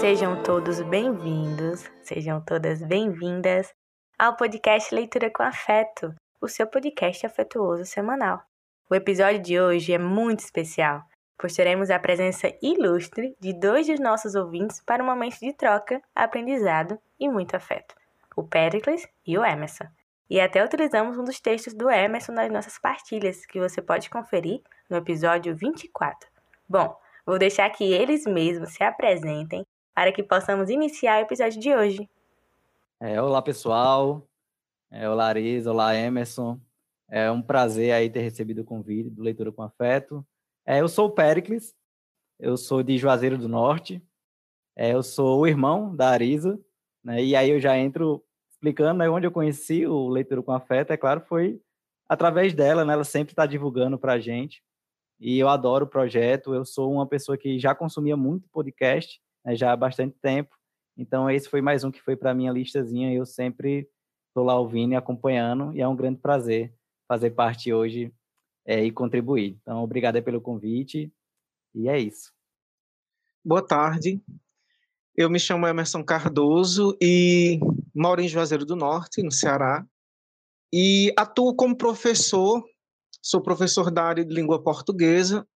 Sejam todos bem-vindos, sejam todas bem-vindas ao podcast Leitura com Afeto, o seu podcast afetuoso semanal. O episódio de hoje é muito especial, pois teremos a presença ilustre de dois dos nossos ouvintes para um momento de troca, aprendizado e muito afeto: o Pericles e o Emerson. E até utilizamos um dos textos do Emerson nas nossas partilhas, que você pode conferir no episódio 24. Bom, vou deixar que eles mesmos se apresentem para que possamos iniciar o episódio de hoje. É, olá, pessoal. É, olá, Arisa. Olá, Emerson. É um prazer aí ter recebido o convite do Leitura com Afeto. É, eu sou o Pericles, eu sou de Juazeiro do Norte, é, eu sou o irmão da Arisa, né, e aí eu já entro explicando né, onde eu conheci o Leitura com Afeto, é claro, foi através dela, né, ela sempre está divulgando para a gente, e eu adoro o projeto, eu sou uma pessoa que já consumia muito podcast, né, já há bastante tempo, então esse foi mais um que foi para minha listazinha, eu sempre estou lá ouvindo e acompanhando, e é um grande prazer fazer parte hoje é, e contribuir. Então, obrigado pelo convite, e é isso. Boa tarde, eu me chamo Emerson Cardoso e moro em Juazeiro do Norte, no Ceará, e atuo como professor, sou professor da área de língua portuguesa,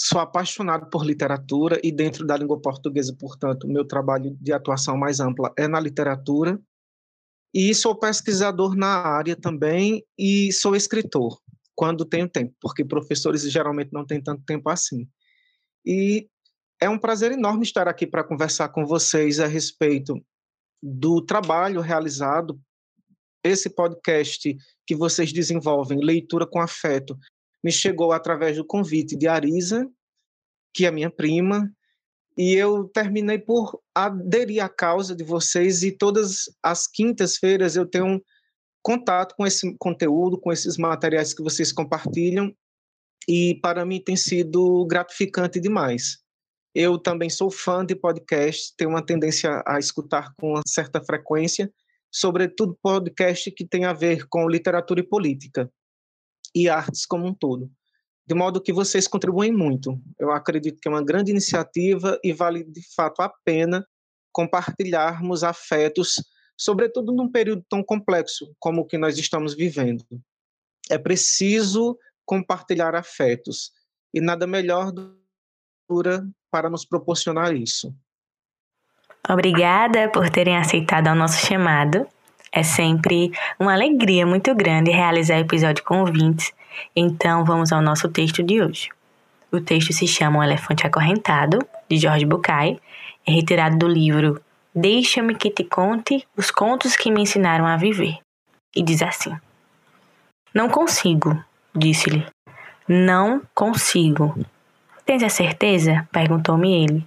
sou apaixonado por literatura e dentro da língua portuguesa, portanto, meu trabalho de atuação mais ampla é na literatura, e sou pesquisador na área também e sou escritor, quando tenho tempo, porque professores geralmente não têm tanto tempo assim. E é um prazer enorme estar aqui para conversar com vocês a respeito do trabalho realizado, esse podcast que vocês desenvolvem, Leitura com Afeto, me chegou através do convite de Arisa, que é minha prima, e eu terminei por aderir à causa de vocês e todas as quintas-feiras eu tenho contato com esse conteúdo, com esses materiais que vocês compartilham e para mim tem sido gratificante demais. Eu também sou fã de podcast, tenho uma tendência a escutar com uma certa frequência, sobretudo podcast que tem a ver com literatura e política e artes como um todo. De modo que vocês contribuem muito. Eu acredito que é uma grande iniciativa e vale de fato a pena compartilharmos afetos, sobretudo num período tão complexo como o que nós estamos vivendo. É preciso compartilhar afetos e nada melhor do para nos proporcionar isso. Obrigada por terem aceitado ao nosso chamado. É sempre uma alegria muito grande realizar episódio com ouvintes. Então vamos ao nosso texto de hoje. O texto se chama O Elefante Acorrentado, de Jorge Bucay, é retirado do livro Deixa-me que te conte os contos que me ensinaram a viver. E diz assim: Não consigo, disse-lhe. Não consigo. Tens a certeza? perguntou-me ele.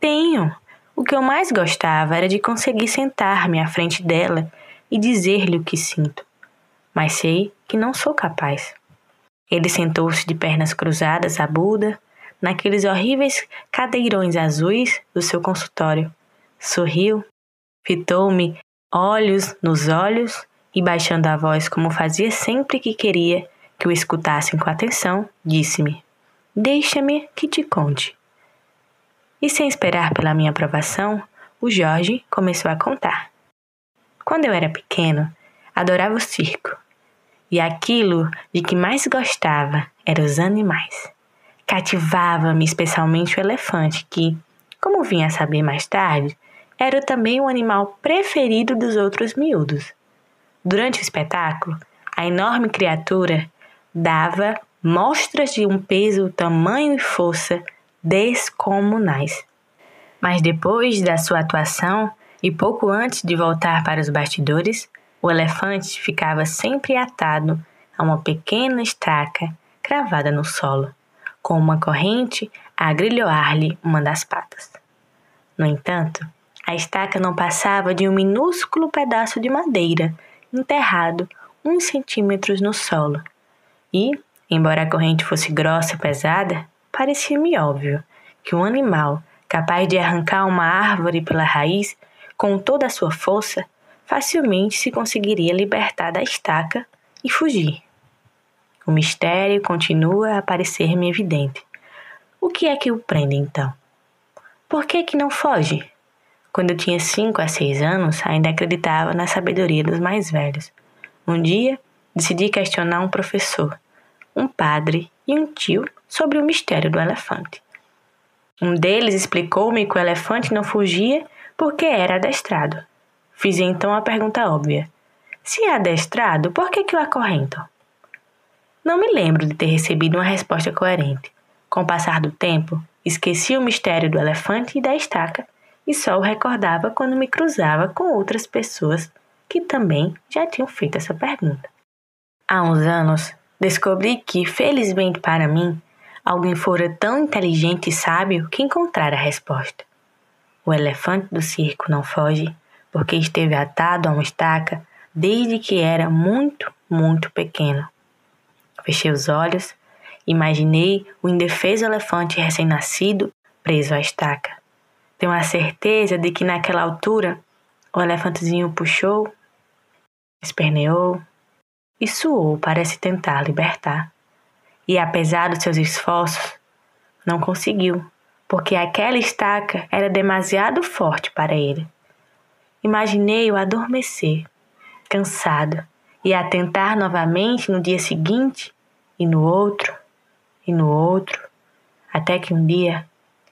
Tenho. O que eu mais gostava era de conseguir sentar-me à frente dela e dizer-lhe o que sinto. Mas sei que não sou capaz. Ele sentou-se de pernas cruzadas à Buda, naqueles horríveis cadeirões azuis do seu consultório. Sorriu, fitou-me olhos nos olhos e, baixando a voz como fazia sempre que queria que o escutassem com atenção, disse-me: Deixa-me que te conte. E sem esperar pela minha aprovação, o Jorge começou a contar. Quando eu era pequeno, adorava o circo. E aquilo de que mais gostava eram os animais. Cativava-me especialmente o elefante, que, como vinha a saber mais tarde, era também o animal preferido dos outros miúdos. Durante o espetáculo, a enorme criatura dava mostras de um peso, tamanho e força descomunais. Mas depois da sua atuação e pouco antes de voltar para os bastidores, o elefante ficava sempre atado a uma pequena estaca cravada no solo, com uma corrente a agrilhoar-lhe uma das patas. No entanto, a estaca não passava de um minúsculo pedaço de madeira enterrado uns centímetros no solo, e, Embora a corrente fosse grossa e pesada, parecia-me óbvio que um animal capaz de arrancar uma árvore pela raiz com toda a sua força facilmente se conseguiria libertar da estaca e fugir. O mistério continua a parecer-me evidente. O que é que o prende então? Por que que não foge? Quando eu tinha 5 a 6 anos, ainda acreditava na sabedoria dos mais velhos. Um dia, decidi questionar um professor, um padre e um tio sobre o mistério do elefante. Um deles explicou-me que o elefante não fugia porque era adestrado. Fiz então a pergunta óbvia: se é adestrado, por que, que o acorrentam? Não me lembro de ter recebido uma resposta coerente. Com o passar do tempo, esqueci o mistério do elefante e da estaca e só o recordava quando me cruzava com outras pessoas que também já tinham feito essa pergunta. Há uns anos, descobri que, felizmente para mim, alguém fora tão inteligente e sábio que encontrara a resposta. O elefante do circo não foge porque esteve atado a uma estaca desde que era muito, muito pequeno. Fechei os olhos, imaginei o indefeso elefante recém-nascido preso à estaca. Tenho a certeza de que naquela altura o elefantezinho puxou, esperneou e suou para se tentar libertar. E apesar dos seus esforços, não conseguiu, porque aquela estaca era demasiado forte para ele. Imaginei-o adormecer, cansado, e a tentar novamente no dia seguinte, e no outro, e no outro, até que um dia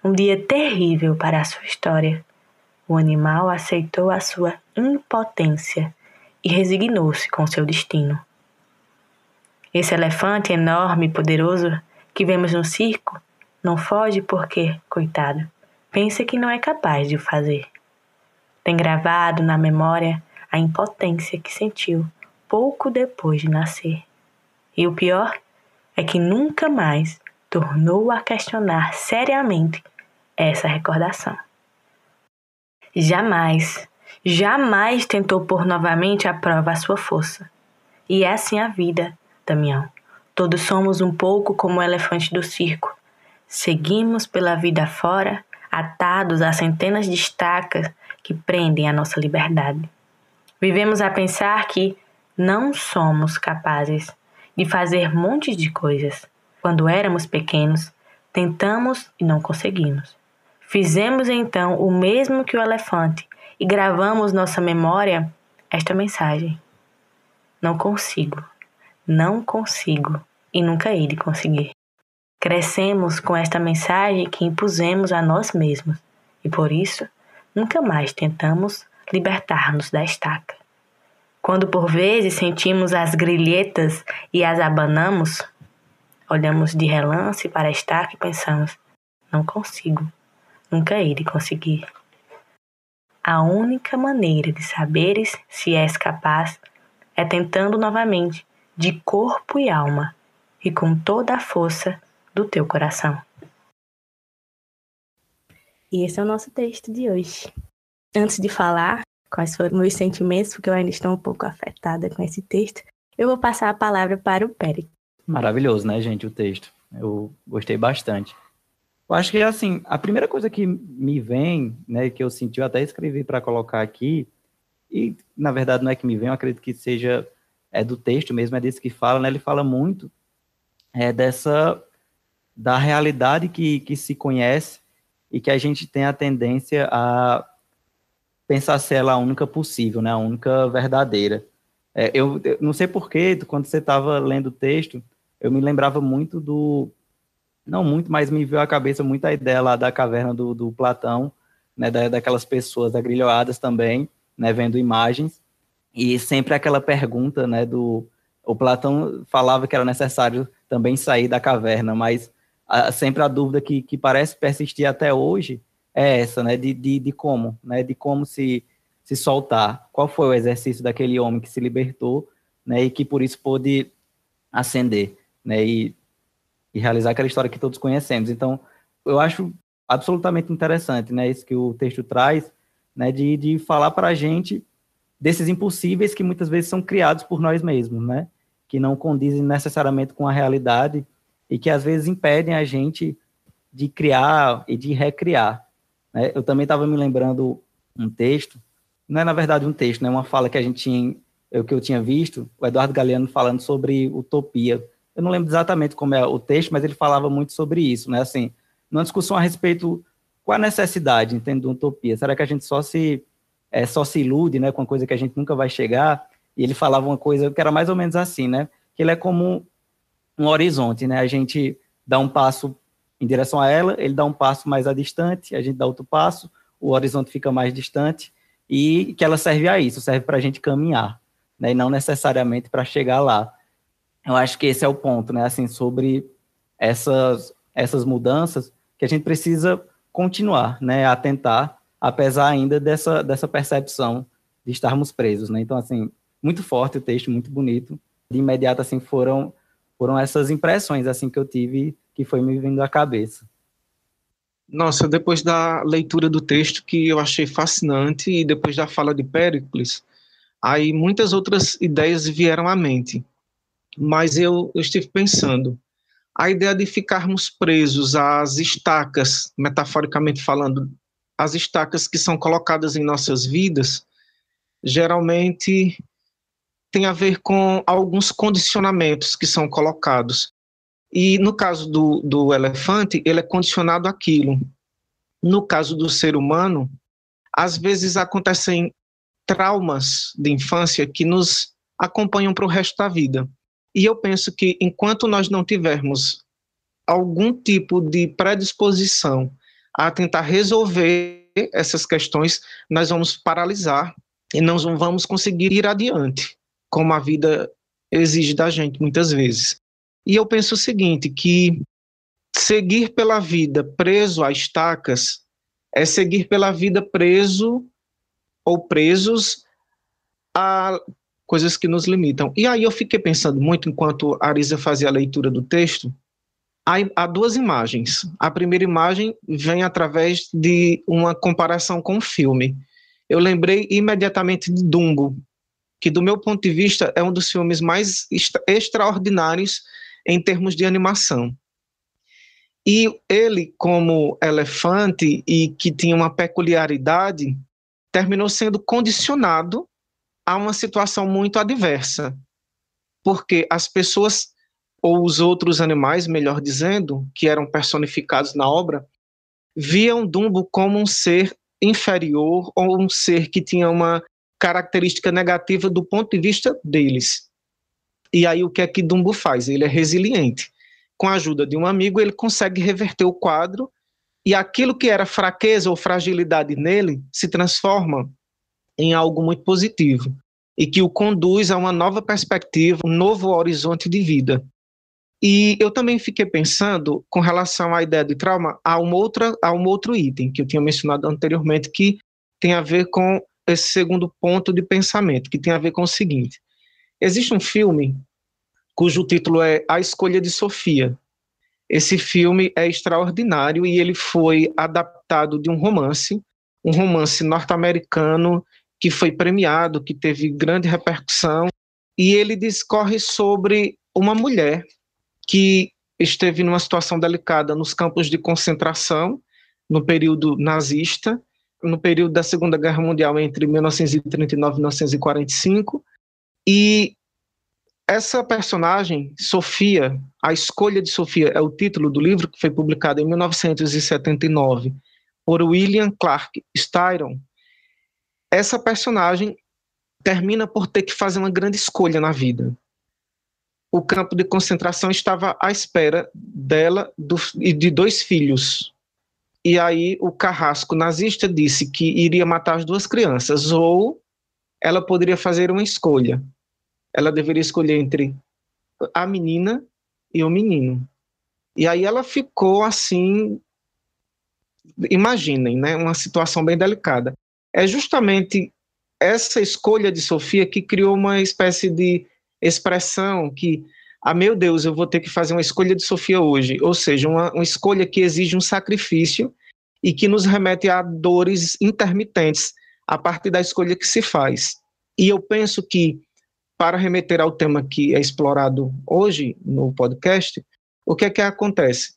um dia terrível para a sua história. O animal aceitou a sua impotência e resignou-se com seu destino. Esse elefante enorme e poderoso que vemos no circo não foge porque, coitado, pensa que não é capaz de o fazer. Tem gravado na memória a impotência que sentiu pouco depois de nascer. E o pior é que nunca mais tornou a questionar seriamente essa recordação. Jamais, jamais tentou pôr novamente à prova a sua força. E é assim a vida, Damião. Todos somos um pouco como o elefante do circo. Seguimos pela vida fora, atados a centenas de estacas que prendem a nossa liberdade. Vivemos a pensar que não somos capazes de fazer montes de coisas. Quando éramos pequenos, tentamos e não conseguimos. Fizemos então o mesmo que o elefante e gravamos nossa memória esta mensagem: Não consigo, não consigo e nunca hei de conseguir. Crescemos com esta mensagem que impusemos a nós mesmos e por isso nunca mais tentamos libertar-nos da estaca. Quando por vezes sentimos as grilhetas e as abanamos, olhamos de relance para a estaca e pensamos: não consigo, nunca de conseguir. A única maneira de saberes se és capaz é tentando novamente, de corpo e alma, e com toda a força do teu coração. E esse é o nosso texto de hoje. Antes de falar quais foram meus sentimentos, porque eu ainda estou um pouco afetada com esse texto, eu vou passar a palavra para o Pérez. Maravilhoso, né, gente, o texto. Eu gostei bastante. Eu acho que, assim, a primeira coisa que me vem, né, que eu senti, eu até escrevi para colocar aqui, e, na verdade, não é que me vem, eu acredito que seja é do texto mesmo, é desse que fala, né, ele fala muito é, dessa, da realidade que, que se conhece e que a gente tem a tendência a pensar ser ela a única possível, né, a única verdadeira. É, eu, eu, não sei porquê, quando você estava lendo o texto, eu me lembrava muito do não muito, mas me veio à cabeça muita ideia lá da caverna do, do Platão, né, da, daquelas pessoas agrilhoadas também, né, vendo imagens, e sempre aquela pergunta, né, do, o Platão falava que era necessário também sair da caverna, mas a, sempre a dúvida que, que parece persistir até hoje é essa, né, de, de, de como, né, de como se, se soltar, qual foi o exercício daquele homem que se libertou, né, e que por isso pôde ascender, né, e e realizar aquela história que todos conhecemos. Então, eu acho absolutamente interessante, né, isso que o texto traz, né, de, de falar para a gente desses impossíveis que muitas vezes são criados por nós mesmos, né, que não condizem necessariamente com a realidade e que às vezes impedem a gente de criar e de recriar. Né? Eu também estava me lembrando um texto, não é na verdade um texto, né, uma fala que a gente tinha, eu, que eu tinha visto, o Eduardo Galeano falando sobre utopia, eu não lembro exatamente como é o texto, mas ele falava muito sobre isso, né? Assim, numa discussão a respeito qual a necessidade, entende, de utopia? Será que a gente só se, é, só se ilude né, com uma coisa que a gente nunca vai chegar? E ele falava uma coisa que era mais ou menos assim, né? Que ele é como um horizonte, né? A gente dá um passo em direção a ela, ele dá um passo mais a distante, a gente dá outro passo, o horizonte fica mais distante, e que ela serve a isso, serve para a gente caminhar, né? E não necessariamente para chegar lá. Eu acho que esse é o ponto, né? Assim, sobre essas, essas mudanças que a gente precisa continuar, né? A tentar, apesar ainda dessa, dessa percepção de estarmos presos, né? Então, assim, muito forte o texto, muito bonito. De imediato, assim, foram, foram essas impressões, assim, que eu tive, que foi me vindo à cabeça. Nossa, depois da leitura do texto, que eu achei fascinante, e depois da fala de Péricles, aí muitas outras ideias vieram à mente. Mas eu, eu estive pensando, a ideia de ficarmos presos às estacas, metaforicamente falando, as estacas que são colocadas em nossas vidas, geralmente tem a ver com alguns condicionamentos que são colocados. E no caso do, do elefante, ele é condicionado àquilo. No caso do ser humano, às vezes acontecem traumas de infância que nos acompanham para o resto da vida. E eu penso que enquanto nós não tivermos algum tipo de predisposição a tentar resolver essas questões, nós vamos paralisar e não vamos conseguir ir adiante como a vida exige da gente muitas vezes. E eu penso o seguinte, que seguir pela vida preso a estacas é seguir pela vida preso ou presos a coisas que nos limitam. E aí eu fiquei pensando muito enquanto a Arisa fazia a leitura do texto, há, duas imagens. A primeira imagem vem através de uma comparação com o filme. Eu lembrei imediatamente de Dumbo, que do meu ponto de vista é um dos filmes mais extraordinários em termos de animação. E ele, como elefante e que tinha uma peculiaridade, terminou sendo condicionado a uma situação muito adversa, porque as pessoas ou os outros animais, melhor dizendo, que eram personificados na obra, viam Dumbo como um ser inferior ou um ser que tinha uma característica negativa do ponto de vista deles. E aí o que é que Dumbo faz? Ele é resiliente. Com a ajuda de um amigo, ele consegue reverter o quadro e aquilo que era fraqueza ou fragilidade nele se transforma em algo muito positivo e que o conduz a uma nova perspectiva, um novo horizonte de vida. E eu também fiquei pensando, com relação à ideia de trauma, a, uma outra, a um outro item que eu tinha mencionado anteriormente, que tem a ver com esse segundo ponto de pensamento, que tem a ver com o seguinte: existe um filme cujo título é A Escolha de Sofia. Esse filme é extraordinário e ele foi adaptado de um romance, um romance norte-americano que foi premiado, que teve grande repercussão, e ele discorre sobre uma mulher que esteve numa situação delicada nos campos de concentração no período nazista no período da Segunda Guerra Mundial, entre 1939 e 1945. E essa personagem, Sofia, A Escolha de Sofia, é o título do livro que foi publicado em 1979 por William Clark Styron. Essa personagem termina por ter que fazer uma grande escolha na vida. O campo de concentração estava à espera dela do, e de dois filhos, e aí o carrasco nazista disse que iria matar as duas crianças, ou ela poderia fazer uma escolha. Ela deveria escolher entre a menina e o menino. E aí ela ficou assim, imaginem, né, uma situação bem delicada. É justamente essa escolha de Sofia que criou uma espécie de expressão que ah, meu Deus, eu vou ter que fazer uma escolha de Sofia hoje, ou seja, uma, uma escolha que exige um sacrifício e que nos remete a dores intermitentes a partir da escolha que se faz. E eu penso que, para remeter ao tema que é explorado hoje no podcast, o que é que acontece?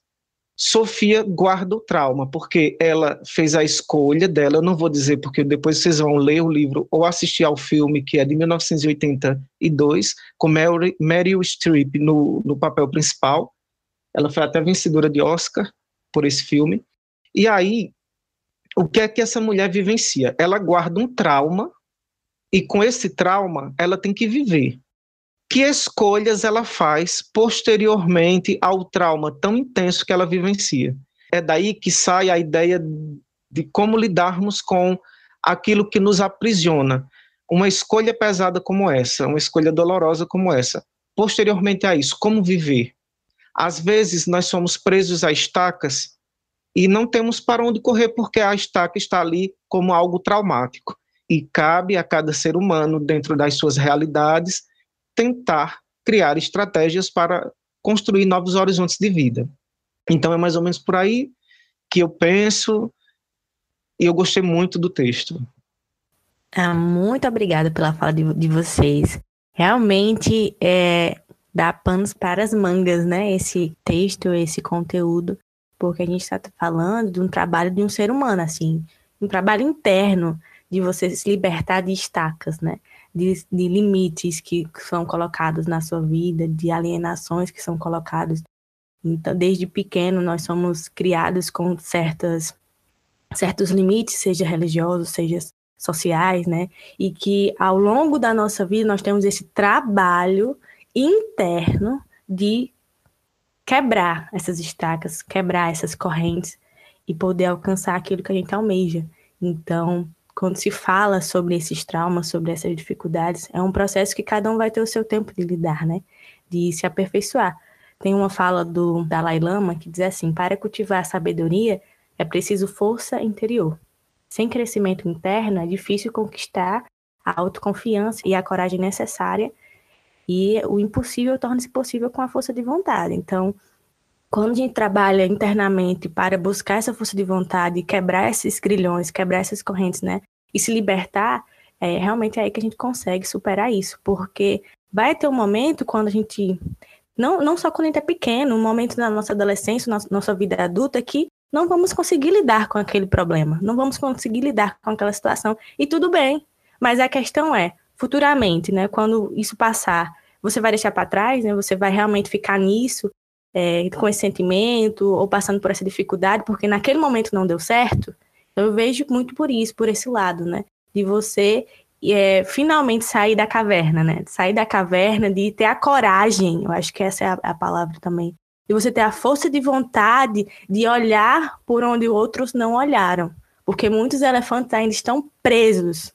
Sofia guarda o trauma, porque ela fez a escolha dela, eu não vou dizer porque depois vocês vão ler o livro ou assistir ao filme, que é de 1982, com Mary, Meryl Streep no, no papel principal. Ela foi até vencedora de Oscar por esse filme. E aí o que é que essa mulher vivencia? Ela guarda um trauma e com esse trauma ela tem que viver. Que escolhas ela faz posteriormente ao trauma tão intenso que ela vivencia? É daí que sai a ideia de como lidarmos com aquilo que nos aprisiona. Uma escolha pesada como essa, uma escolha dolorosa como essa. Posteriormente a isso, como viver? Às vezes nós somos presos a estacas e não temos para onde correr porque a estaca está ali como algo traumático. E cabe a cada ser humano, dentro das suas realidades, tentar criar estratégias para construir novos horizontes de vida. Então é mais ou menos por aí que eu penso e eu gostei muito do texto. Ah, muito obrigada pela fala de, de vocês. Realmente é, dá panos para as mangas, né? Esse texto, esse conteúdo, porque a gente está falando de um trabalho de um ser humano, assim, um trabalho interno de você se libertar de estacas, né? De, de limites que são colocados na sua vida, de alienações que são colocadas. Então, desde pequeno, nós somos criados com certas, certos limites, seja religiosos, seja sociais, né? E que ao longo da nossa vida nós temos esse trabalho interno de quebrar essas estacas, quebrar essas correntes e poder alcançar aquilo que a gente almeja. Então, quando se fala sobre esses traumas, sobre essas dificuldades, é um processo que cada um vai ter o seu tempo de lidar, né? De se aperfeiçoar. Tem uma fala do Dalai Lama que diz assim: para cultivar a sabedoria é preciso força interior. Sem crescimento interno, é difícil conquistar a autoconfiança e a coragem necessária, e o impossível torna-se possível com a força de vontade. Então, quando a gente trabalha internamente para buscar essa força de vontade, quebrar esses grilhões, quebrar essas correntes, né, e se libertar, é realmente é aí que a gente consegue superar isso, porque vai ter um momento quando a gente não, não só quando a gente é pequeno, um momento na nossa adolescência, nossa, nossa vida adulta, que não vamos conseguir lidar com aquele problema, não vamos conseguir lidar com aquela situação, e tudo bem. Mas a questão é, futuramente, né, quando isso passar, você vai deixar para trás, né, você vai realmente ficar nisso, é, com esse sentimento, ou passando por essa dificuldade, porque naquele momento não deu certo. Eu vejo muito por isso, por esse lado, né, de você é, finalmente sair da caverna, né, sair da caverna, de ter a coragem, eu acho que essa é a, a palavra também, de você ter a força de vontade de olhar por onde outros não olharam. Porque muitos elefantes ainda estão presos.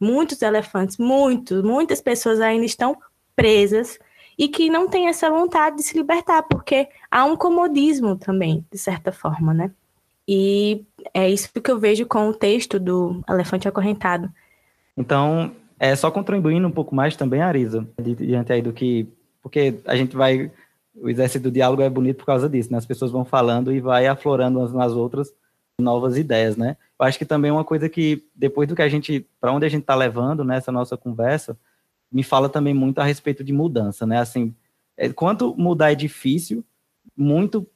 Muitos elefantes, muitos, muitas pessoas ainda estão presas e que não têm essa vontade de se libertar, porque há um comodismo também, de certa forma, né? E é isso que eu vejo com o texto do Elefante Acorrentado. Então, é só contribuindo um pouco mais também, Arisa, diante aí do que. Porque a gente vai o exército do diálogo é bonito por causa disso, né? As pessoas vão falando e vai aflorando umas nas outras novas ideias, né? Eu acho que também é uma coisa que, depois do que a gente, para onde a gente está levando nessa nossa conversa, me fala também muito a respeito de mudança, né? Assim, é, quanto mudar é difícil, muito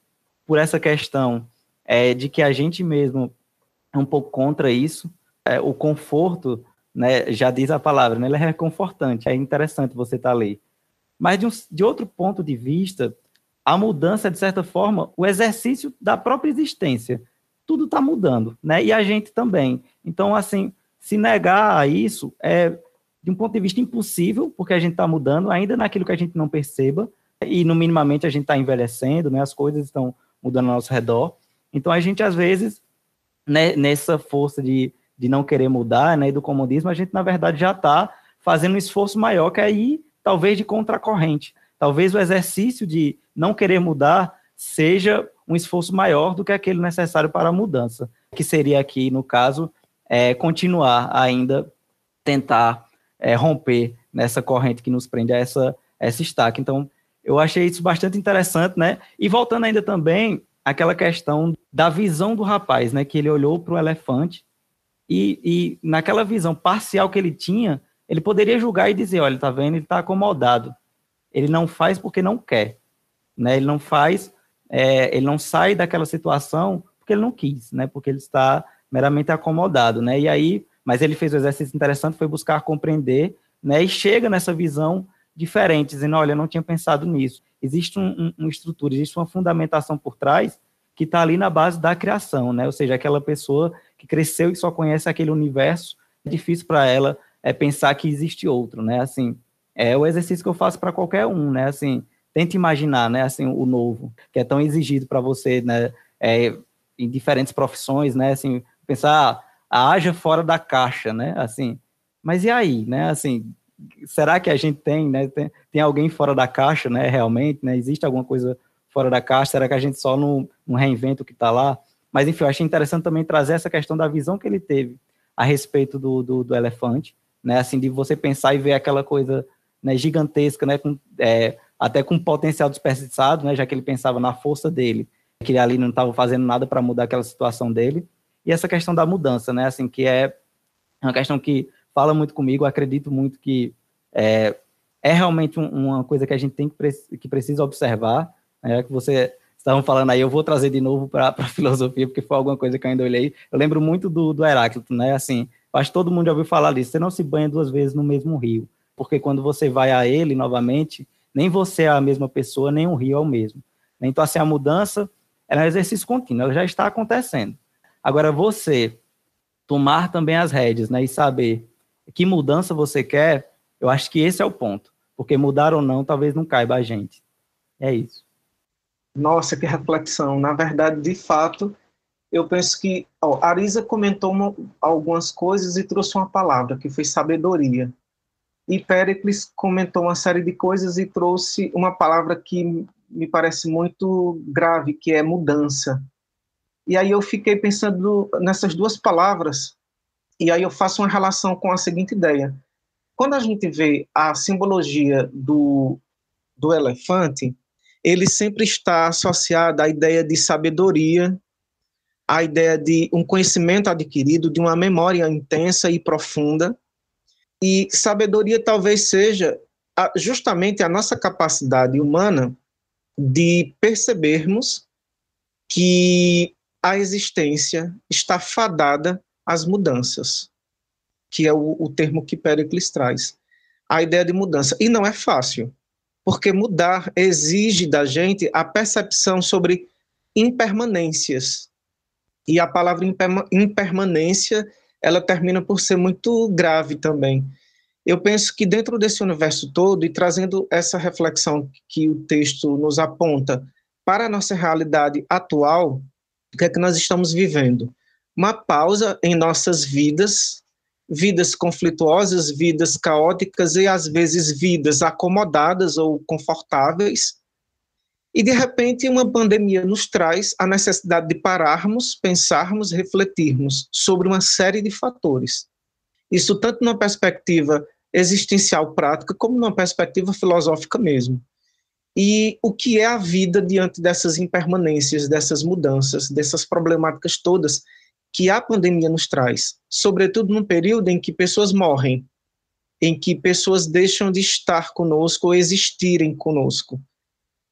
por essa questão é, de que a gente mesmo é um pouco contra isso, é, o conforto, né, já diz a palavra, né, ele é reconfortante, é interessante você estar tá ali. Mas de, um, de outro ponto de vista, a mudança, de certa forma, o exercício da própria existência. Tudo está mudando, né? E a gente também. Então, assim, se negar a isso é, de um ponto de vista, impossível, porque a gente está mudando, ainda naquilo que a gente não perceba, e no minimamente a gente está envelhecendo, né? As coisas estão mudando ao nosso redor. Então, a gente, às vezes, né, nessa força de, de não querer mudar, né, do comodismo, a gente, na verdade, já está fazendo um esforço maior, que aí talvez de contracorrente. Talvez o exercício de não querer mudar seja um esforço maior do que aquele necessário para a mudança, que seria aqui, no caso, é, continuar ainda tentar é, romper nessa corrente que nos prende a essa, a essa estaca. Então, eu achei isso bastante interessante, né? E voltando ainda também àquela questão da visão do rapaz, né? Que ele olhou para o elefante e, e naquela visão parcial que ele tinha, ele poderia julgar e dizer, olha, tá vendo, ele está acomodado. Ele não faz porque não quer, né? Ele não faz, é, ele não sai daquela situação porque ele não quis, né? Porque ele está meramente acomodado, né? E aí, mas ele fez um exercício interessante, foi buscar compreender, né? E chega nessa visão diferente, dizendo, olha, eu não tinha pensado nisso. Existe um, um, uma estrutura, existe uma fundamentação por trás que está ali na base da criação, né? Ou seja, aquela pessoa que cresceu e só conhece aquele universo, é difícil para ela é, pensar que existe outro, né? Assim, é o exercício que eu faço para qualquer um, né? Assim, tente imaginar, né? Assim, o novo, que é tão exigido para você, né? É, em diferentes profissões, né? Assim, pensar, ah, haja fora da caixa, né? Assim, mas e aí, né? Assim, será que a gente tem, né? Tem, tem alguém fora da caixa, né? Realmente, né? Existe alguma coisa fora da caixa? Será que a gente só não, não reinventa o que está lá? Mas, enfim, eu achei interessante também trazer essa questão da visão que ele teve a respeito do, do, do elefante, né? Assim, de você pensar e ver aquela coisa né, gigantesca, né? Com, é, até com potencial desperdiçado, né? Já que ele pensava na força dele, que ele ali não estava fazendo nada para mudar aquela situação dele. E essa questão da mudança, né? Assim, que é uma questão que fala muito comigo, acredito muito que é, é realmente um, uma coisa que a gente tem que, que precisa observar, né, que você estavam falando aí, eu vou trazer de novo para a filosofia, porque foi alguma coisa que eu ainda olhei. Eu lembro muito do, do Heráclito, né? Assim, acho que todo mundo já ouviu falar disso. Você não se banha duas vezes no mesmo rio, porque quando você vai a ele novamente, nem você é a mesma pessoa, nem o rio é o mesmo. Então, assim, a mudança é um exercício contínuo, ela já está acontecendo. Agora, você tomar também as rédeas, né, e saber que mudança você quer, eu acho que esse é o ponto. Porque mudar ou não, talvez não caiba a gente. É isso. Nossa, que reflexão. Na verdade, de fato, eu penso que ó, a Arisa comentou uma, algumas coisas e trouxe uma palavra, que foi sabedoria. E Péricles comentou uma série de coisas e trouxe uma palavra que me parece muito grave, que é mudança. E aí eu fiquei pensando nessas duas palavras, e aí eu faço uma relação com a seguinte ideia. Quando a gente vê a simbologia do, do elefante, ele sempre está associado à ideia de sabedoria, à ideia de um conhecimento adquirido, de uma memória intensa e profunda. E sabedoria talvez seja justamente a nossa capacidade humana de percebermos que a existência está fadada às mudanças, que é o, o termo que Pericles traz. A ideia de mudança. E não é fácil porque mudar exige da gente a percepção sobre impermanências. E a palavra impermanência, ela termina por ser muito grave também. Eu penso que dentro desse universo todo, e trazendo essa reflexão que o texto nos aponta para a nossa realidade atual, o que é que nós estamos vivendo? Uma pausa em nossas vidas, vidas conflituosas, vidas caóticas e às vezes vidas acomodadas ou confortáveis. E de repente uma pandemia nos traz a necessidade de pararmos, pensarmos, refletirmos sobre uma série de fatores. Isso tanto numa perspectiva existencial prática como numa perspectiva filosófica mesmo. E o que é a vida diante dessas impermanências, dessas mudanças, dessas problemáticas todas que a pandemia nos traz, sobretudo num período em que pessoas morrem, em que pessoas deixam de estar conosco ou existirem conosco.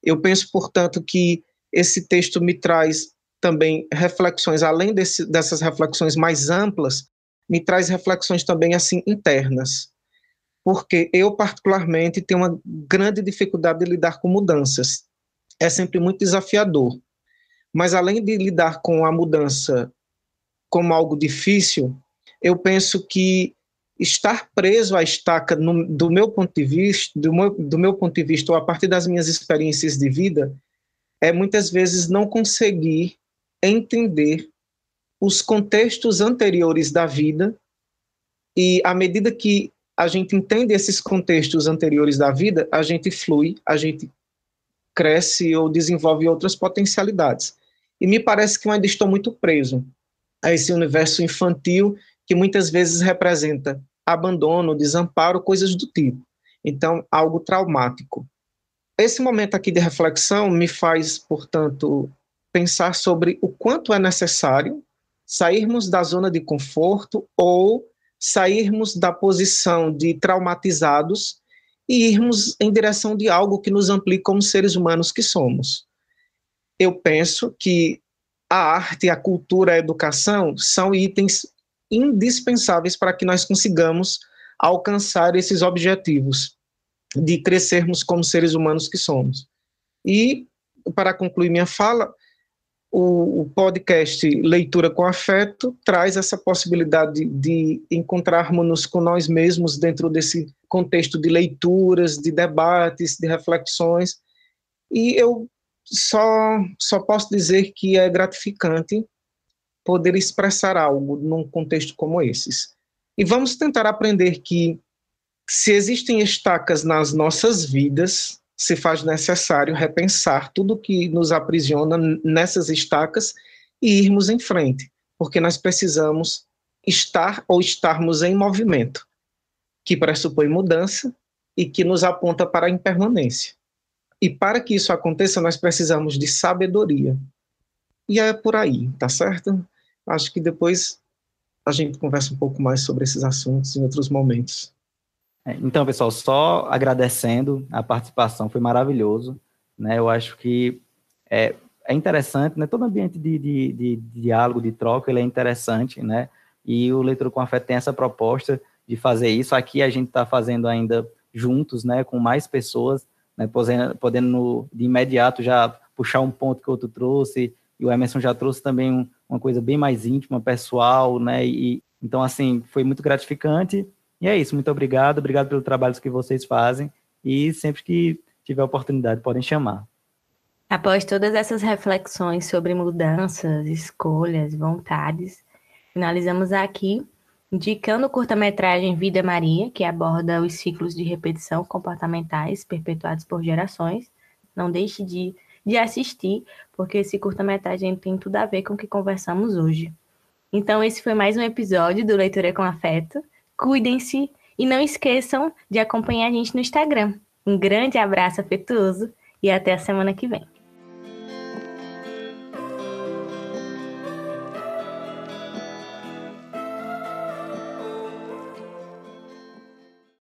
Eu penso, portanto, que esse texto me traz também reflexões, além desse, dessas reflexões mais amplas, me traz reflexões também assim internas, porque eu particularmente tenho uma grande dificuldade de lidar com mudanças. É sempre muito desafiador. Mas além de lidar com a mudança como algo difícil, eu penso que estar preso à estaca, no, do meu ponto de vista, do meu, do meu ponto de vista, ou a partir das minhas experiências de vida, é muitas vezes não conseguir entender os contextos anteriores da vida e à medida que a gente entende esses contextos anteriores da vida, a gente flui, a gente cresce ou desenvolve outras potencialidades. E me parece que eu ainda estou muito preso a esse universo infantil que muitas vezes representa abandono, desamparo, coisas do tipo. Então, algo traumático. Esse momento aqui de reflexão me faz, portanto, pensar sobre o quanto é necessário sairmos da zona de conforto ou sairmos da posição de traumatizados e irmos em direção de algo que nos amplie como seres humanos que somos. Eu penso que a arte, a cultura, a educação são itens indispensáveis para que nós consigamos alcançar esses objetivos de crescermos como seres humanos que somos. E, para concluir minha fala, o, o, podcast Leitura com Afeto traz essa possibilidade de, encontrarmos-nos com nós mesmos dentro desse contexto de leituras, de debates, de reflexões. E eu só, só posso dizer que é gratificante poder expressar algo num contexto como esses. E vamos tentar aprender que se existem estacas nas nossas vidas, se faz necessário repensar tudo que nos aprisiona nessas estacas e irmos em frente, porque nós precisamos estar ou estarmos em movimento, que pressupõe mudança e que nos aponta para a impermanência. E para que isso aconteça, nós precisamos de sabedoria. E é por aí, tá certo? Acho que depois a gente conversa um pouco mais sobre esses assuntos em outros momentos. É, então, pessoal, só agradecendo a participação, foi maravilhoso. Né? Eu acho que é, é interessante, né? todo ambiente de, de, de, de, diálogo, de troca, ele é interessante, né? E o Leitura com Afeto tem essa proposta de fazer isso. Aqui a gente está fazendo ainda juntos, né? Com mais pessoas, né? podendo, podendo de imediato já puxar um ponto que o outro trouxe, e o Emerson já trouxe também um, uma coisa bem mais íntima, pessoal, né? E, então, assim, foi muito gratificante e é isso, muito obrigado, obrigado pelo trabalho que vocês fazem e sempre que tiver oportunidade podem chamar. Após todas essas reflexões sobre mudanças, escolhas, vontades, finalizamos aqui indicando o curta-metragem Vida Maria, que aborda os ciclos de repetição comportamentais perpetuados por gerações. Não deixe de, de assistir, porque esse curta-metragem tem tudo a ver com o que conversamos hoje. Então, esse foi mais um episódio do Leitura com Afeto cuidem-se e não esqueçam de acompanhar a gente no Instagram. Um grande abraço afetuoso e até a semana que vem.